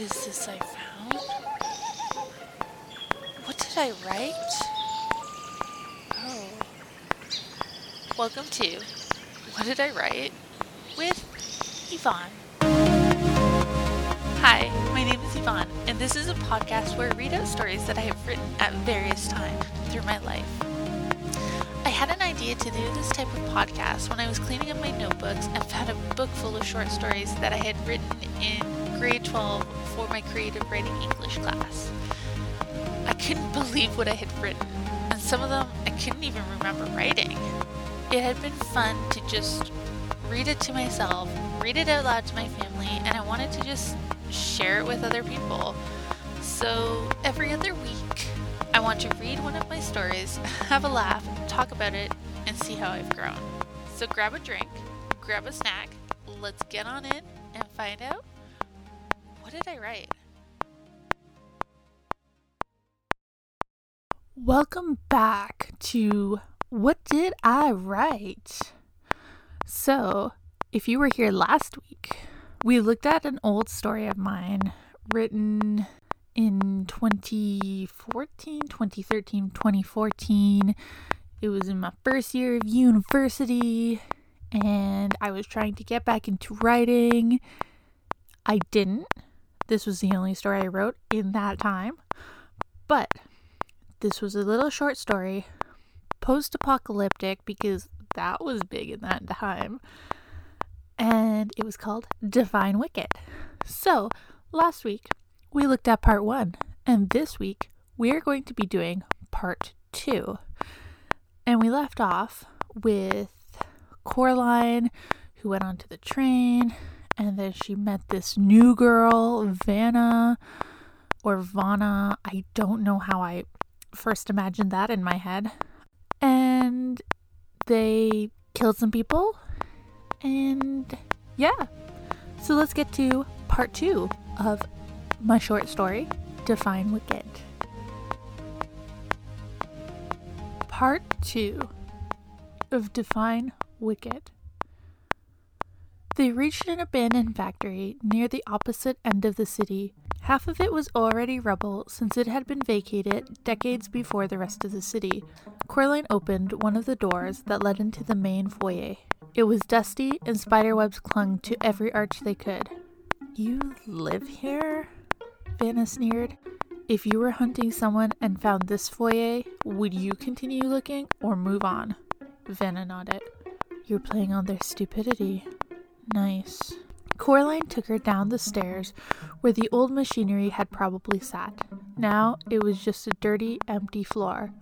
What is this I found? What did I write? Oh. Welcome to What Did I Write? with Yvonne. Hi, my name is Yvonne, and this is a podcast where I read out stories that I have written at various times through my life. I had an idea to do this type of podcast when I was cleaning up my notebooks and found a book full of short stories that I had written in grade 12 for my creative writing English class. I couldn't believe what I had written, and some of them I couldn't even remember writing. It had been fun to just read it to myself, read it out loud to my family, and I wanted to just share it with other people. So every other week, I want to read one of my stories, have a laugh, talk about it, and see how I've grown. So grab a drink, grab a snack, let's get on in and find out what did I write? Welcome back to What Did I Write? So, if you were here last week, we looked at an old story of mine written in 2014, 2013, 2014. It was in my first year of university, and I was trying to get back into writing. I didn't. This was the only story I wrote in that time. But this was a little short story, post apocalyptic, because that was big in that time. And it was called Define Wicked. So, last week we looked at part one, and this week we are going to be doing part two. And we left off with Coraline, who went onto the train, and then she met this new girl, Vanna or Vana. I don't know how I first imagined that in my head. And they killed some people. And yeah. So let's get to part two of my short story, Define Wicked. Part two of Define Wicked. They reached an abandoned factory near the opposite end of the city. Half of it was already rubble since it had been vacated decades before the rest of the city. Coraline opened one of the doors that led into the main foyer. It was dusty and spiderwebs clung to every arch they could. You live here? Vanna sneered. If you were hunting someone and found this foyer, would you continue looking or move on? Vanna nodded. You're playing on their stupidity. Nice. Coraline took her down the stairs where the old machinery had probably sat. Now it was just a dirty, empty floor.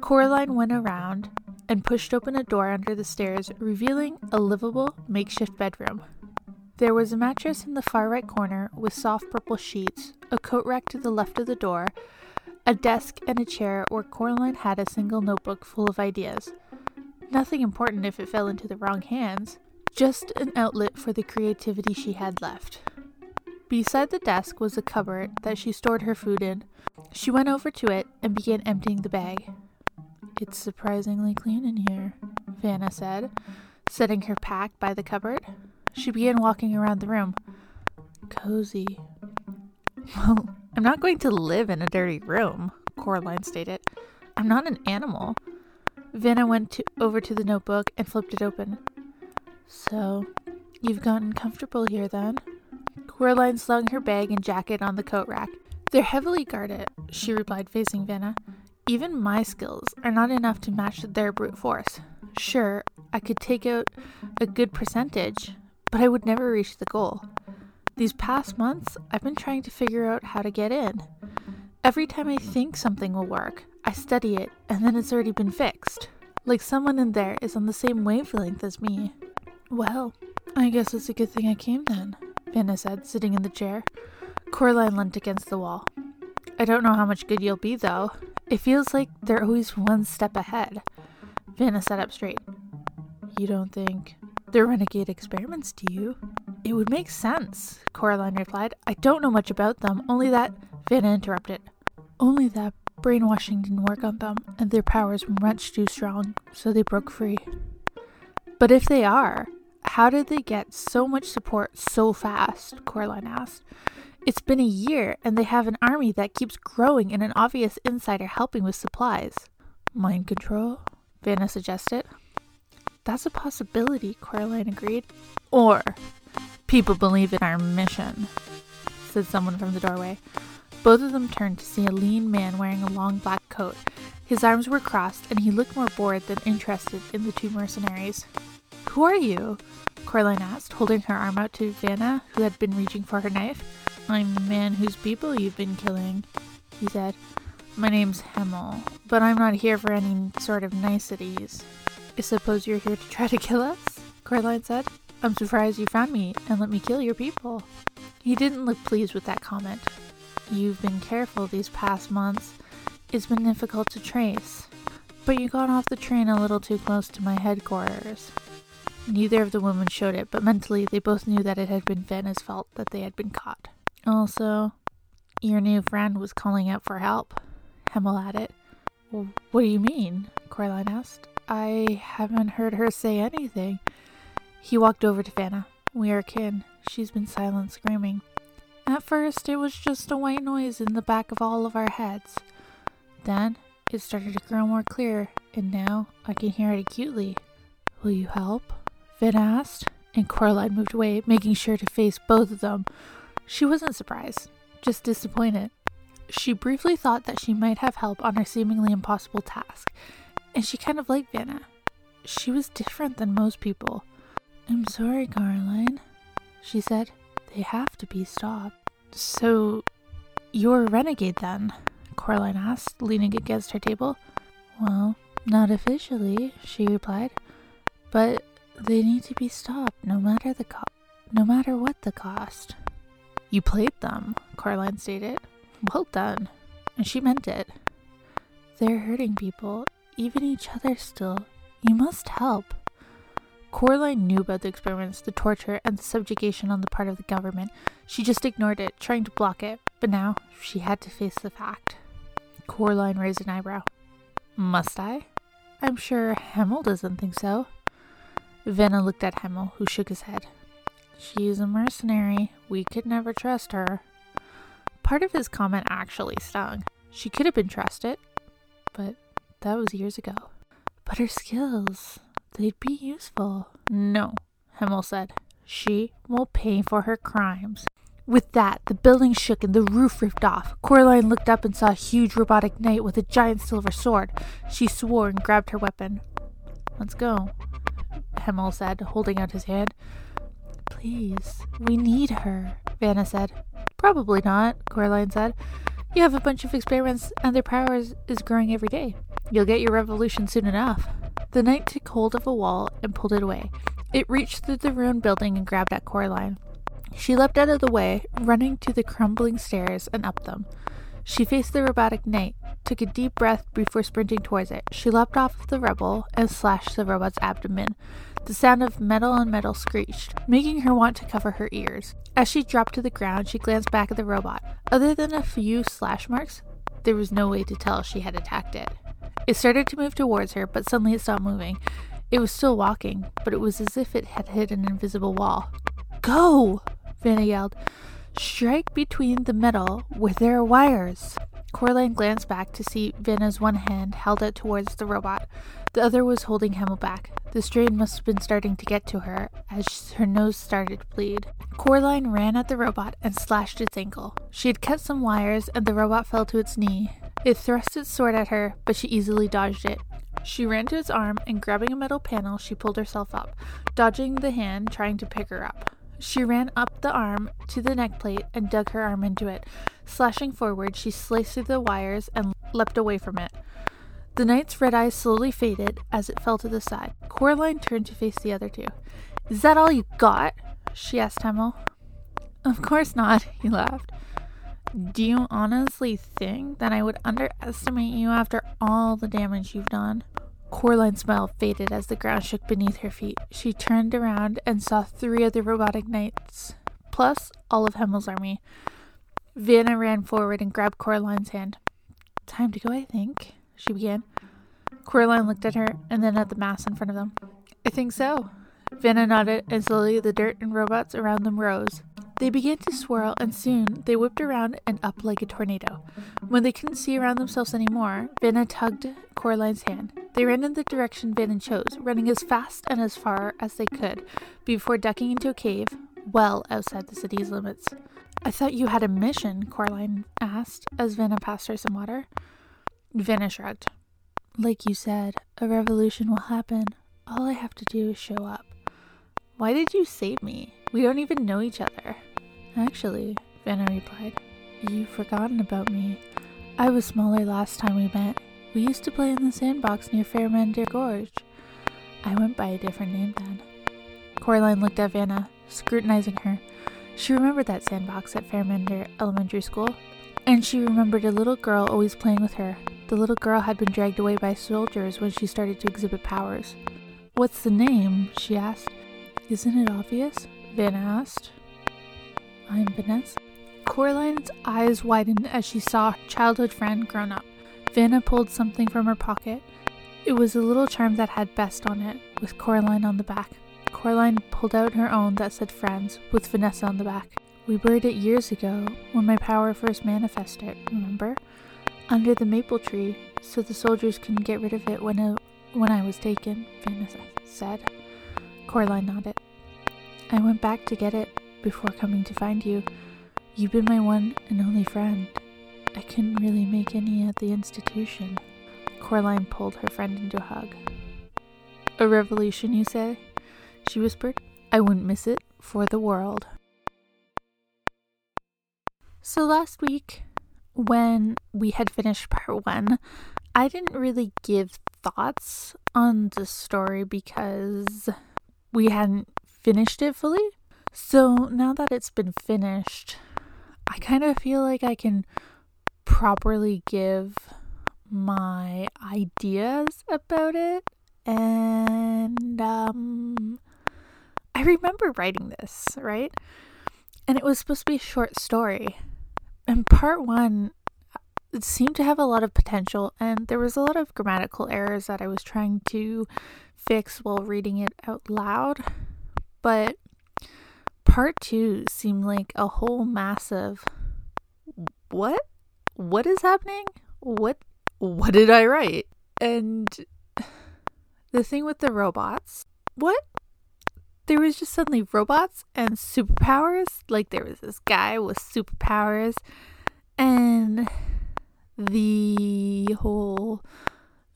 Coraline went around and pushed open a door under the stairs, revealing a livable makeshift bedroom. There was a mattress in the far right corner with soft purple sheets, a coat rack to the left of the door, a desk, and a chair where Coraline had a single notebook full of ideas. Nothing important if it fell into the wrong hands, just an outlet for the creativity she had left. Beside the desk was a cupboard that she stored her food in. She went over to it and began emptying the bag. It's surprisingly clean in here, Vanna said, setting her pack by the cupboard. She began walking around the room. Cozy. Well, I'm not going to live in a dirty room, Coraline stated. I'm not an animal. Vanna went to, over to the notebook and flipped it open. So, you've gotten comfortable here then? Coraline slung her bag and jacket on the coat rack. They're heavily guarded, she replied, facing Vanna. Even my skills are not enough to match their brute force. Sure, I could take out a good percentage, but I would never reach the goal. These past months, I've been trying to figure out how to get in. Every time I think something will work, I study it, and then it's already been fixed. Like someone in there is on the same wavelength as me. Well, I guess it's a good thing I came then, Vanna said, sitting in the chair. Coraline leant against the wall. I don't know how much good you'll be, though. It feels like they're always one step ahead. Vanna sat up straight. You don't think they're renegade experiments, do you? It would make sense, Coraline replied. I don't know much about them, only that. Vanna interrupted. Only that brainwashing didn't work on them, and their powers were much too strong, so they broke free. But if they are, how did they get so much support so fast? Coraline asked. It's been a year, and they have an army that keeps growing and an obvious insider helping with supplies. Mind control? Vanna suggested. That's a possibility, Coraline agreed. Or people believe in our mission, said someone from the doorway. Both of them turned to see a lean man wearing a long black coat. His arms were crossed, and he looked more bored than interested in the two mercenaries. Who are you? Coraline asked, holding her arm out to Vanna, who had been reaching for her knife. I'm the man whose people you've been killing, he said. My name's Hemel, but I'm not here for any sort of niceties. I suppose you're here to try to kill us? Coraline said. I'm surprised you found me and let me kill your people. He didn't look pleased with that comment. You've been careful these past months. It's been difficult to trace. But you got off the train a little too close to my headquarters. Neither of the women showed it, but mentally they both knew that it had been Vanna's fault that they had been caught. Also, your new friend was calling out for help. Hemel added. Well, what do you mean? Coraline asked. I haven't heard her say anything. He walked over to Vanna. We are kin. She's been silent screaming. At first, it was just a white noise in the back of all of our heads. Then, it started to grow more clear, and now I can hear it acutely. Will you help? Vanna asked, and Coraline moved away, making sure to face both of them. She wasn't surprised, just disappointed. She briefly thought that she might have help on her seemingly impossible task, and she kind of liked Vanna. She was different than most people. I'm sorry, Caroline, she said. They have to be stopped. So, you're a renegade then? Coraline asked, leaning against her table. Well, not officially, she replied. But they need to be stopped no matter the co- no matter what the cost. You played them, Coraline stated. Well done. And she meant it. They're hurting people, even each other still. You must help. Coraline knew about the experiments, the torture, and the subjugation on the part of the government. She just ignored it, trying to block it, but now she had to face the fact. Coraline raised an eyebrow. Must I? I'm sure Hemel doesn't think so. Vanna looked at Hemel, who shook his head. She's a mercenary. We could never trust her. Part of his comment actually stung. She could have been trusted, but that was years ago. But her skills, they'd be useful. No, Hemel said. She will pay for her crimes. With that, the building shook and the roof ripped off. Coraline looked up and saw a huge robotic knight with a giant silver sword. She swore and grabbed her weapon. Let's go, Hemel said, holding out his hand. Please, we need her, Vanna said. Probably not, Coraline said. You have a bunch of experiments, and their power is, is growing every day. You'll get your revolution soon enough. The knight took hold of a wall and pulled it away. It reached through the ruined building and grabbed at Coraline. She leapt out of the way, running to the crumbling stairs and up them. She faced the robotic knight, took a deep breath before sprinting towards it. She leapt off the rubble and slashed the robot's abdomen. The sound of metal on metal screeched, making her want to cover her ears. As she dropped to the ground, she glanced back at the robot. Other than a few slash marks, there was no way to tell she had attacked it. It started to move towards her, but suddenly it stopped moving. It was still walking, but it was as if it had hit an invisible wall. Go! Vanna yelled. Strike between the metal where there are wires. Coraline glanced back to see Vanna's one hand held out towards the robot. The other was holding Hemel back. The strain must have been starting to get to her as her nose started to bleed. Coraline ran at the robot and slashed its ankle. She had cut some wires and the robot fell to its knee. It thrust its sword at her, but she easily dodged it. She ran to its arm and grabbing a metal panel, she pulled herself up, dodging the hand trying to pick her up. She ran up the arm to the neck plate and dug her arm into it. Slashing forward, she sliced through the wires and leapt away from it. The knight's red eyes slowly faded as it fell to the side. Coraline turned to face the other two. Is that all you got? she asked Hemel. Of course not, he laughed. Do you honestly think that I would underestimate you after all the damage you've done? Coraline's smile faded as the ground shook beneath her feet. She turned around and saw three of the robotic knights, plus all of Hemel's army. Vanna ran forward and grabbed Coraline's hand. Time to go, I think, she began. Coraline looked at her and then at the mass in front of them. I think so. Vanna nodded, and slowly the dirt and robots around them rose. They began to swirl, and soon they whipped around and up like a tornado. When they couldn't see around themselves anymore, Vanna tugged Coraline's hand. They ran in the direction Vanna chose, running as fast and as far as they could, before ducking into a cave well outside the city's limits. I thought you had a mission, Coraline asked as Vanna passed her some water. Vanna shrugged. Like you said, a revolution will happen. All I have to do is show up. Why did you save me? We don't even know each other. Actually, Vanna replied, you've forgotten about me. I was smaller last time we met. We used to play in the sandbox near Fairmender Gorge. I went by a different name then. Coraline looked at Vanna, scrutinizing her. She remembered that sandbox at Fairmender Elementary School, and she remembered a little girl always playing with her. The little girl had been dragged away by soldiers when she started to exhibit powers. What's the name? she asked. Isn't it obvious? Vanna asked. I'm Vanessa. Coraline's eyes widened as she saw her childhood friend grown up. Vanna pulled something from her pocket. It was a little charm that had best on it, with Coraline on the back. Coraline pulled out her own that said friends, with Vanessa on the back. We buried it years ago, when my power first manifested, remember? Under the maple tree, so the soldiers couldn't get rid of it when, when I was taken, Vanessa said. Coraline nodded. I went back to get it before coming to find you. You've been my one and only friend. I couldn't really make any at the institution. Coraline pulled her friend into a hug. A revolution, you say? She whispered. I wouldn't miss it for the world. So last week, when we had finished part one, I didn't really give thoughts on the story because we hadn't finished it fully. So now that it's been finished, I kind of feel like I can properly give my ideas about it. And um, I remember writing this, right? And it was supposed to be a short story. And part one it seemed to have a lot of potential, and there was a lot of grammatical errors that I was trying to fix while reading it out loud. But part two seemed like a whole massive what? What is happening? What what did I write? And the thing with the robots, what? There was just suddenly robots and superpowers. Like there was this guy with superpowers and the whole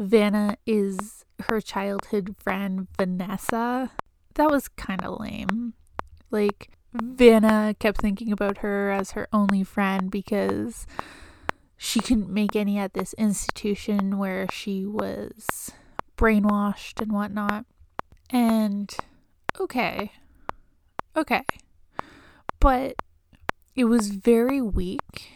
Vanna is her childhood friend Vanessa. That was kind of lame. Like, Vanna kept thinking about her as her only friend because she couldn't make any at this institution where she was brainwashed and whatnot. And okay, okay. But it was very weak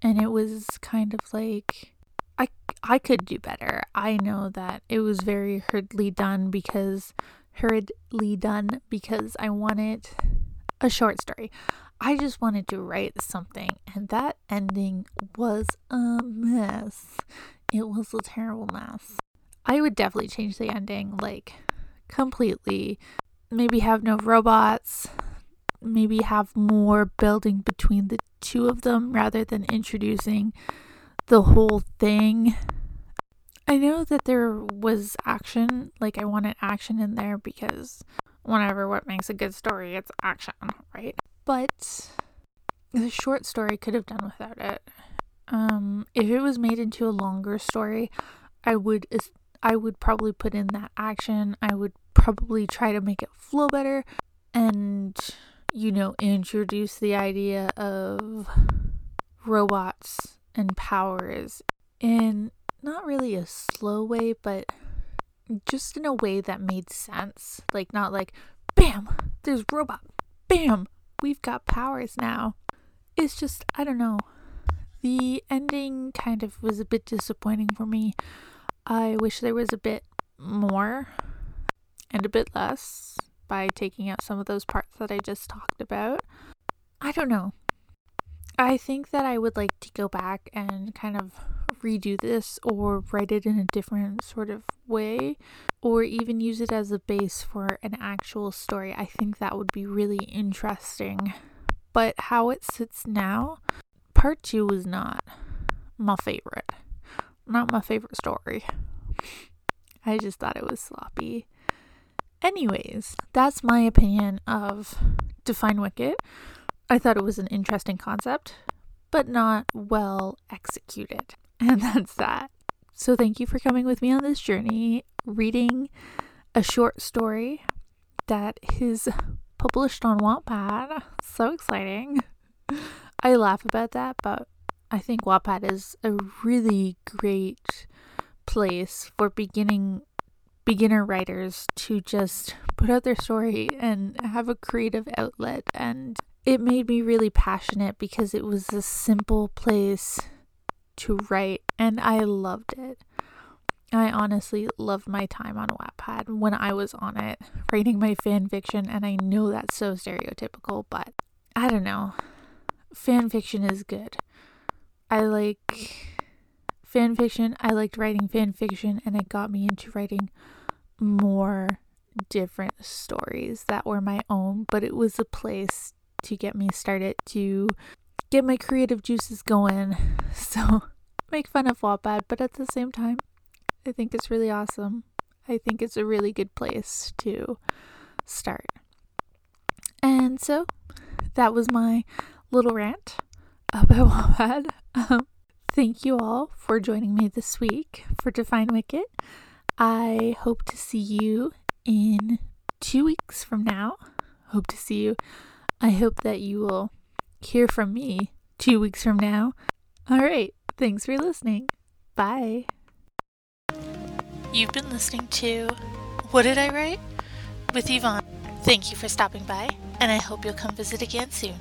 and it was kind of like I I could do better. I know that it was very hurriedly done because hurriedly done because I wanted a short story. I just wanted to write something and that ending was a mess. It was a terrible mess. I would definitely change the ending like completely. Maybe have no robots, maybe have more building between the two of them rather than introducing the whole thing. I know that there was action, like I wanted action in there because whenever what makes a good story, it's action, right? But the short story could have done without it. Um, if it was made into a longer story, I would I would probably put in that action. I would probably try to make it flow better and you know, introduce the idea of robots and powers in not really a slow way, but just in a way that made sense. Like, not like, bam, there's robot, bam, we've got powers now. It's just, I don't know. The ending kind of was a bit disappointing for me. I wish there was a bit more and a bit less by taking out some of those parts that I just talked about. I don't know. I think that I would like to go back and kind of redo this or write it in a different sort of way or even use it as a base for an actual story. I think that would be really interesting. but how it sits now, part two was not my favorite. Not my favorite story. I just thought it was sloppy. Anyways, that's my opinion of Define Wicked. I thought it was an interesting concept, but not well executed. And that's that. So, thank you for coming with me on this journey, reading a short story that is published on Wattpad. So exciting. I laugh about that, but I think Wattpad is a really great place for beginning beginner writers to just put out their story and have a creative outlet and it made me really passionate because it was a simple place to write and I loved it. I honestly loved my time on Wattpad when I was on it, writing my fan fiction, and I know that's so stereotypical, but I don't know. Fan fiction is good. I like fan fiction. I liked writing fan fiction, and it got me into writing more different stories that were my own, but it was a place to get me started to get my creative juices going. So make fun of Wattpad, but at the same time, I think it's really awesome. I think it's a really good place to start. And so that was my little rant about Wattpad. Um, thank you all for joining me this week for Define Wicked. I hope to see you in two weeks from now. Hope to see you. I hope that you will hear from me two weeks from now. All right. Thanks for listening. Bye. You've been listening to What Did I Write? with Yvonne. Thank you for stopping by, and I hope you'll come visit again soon.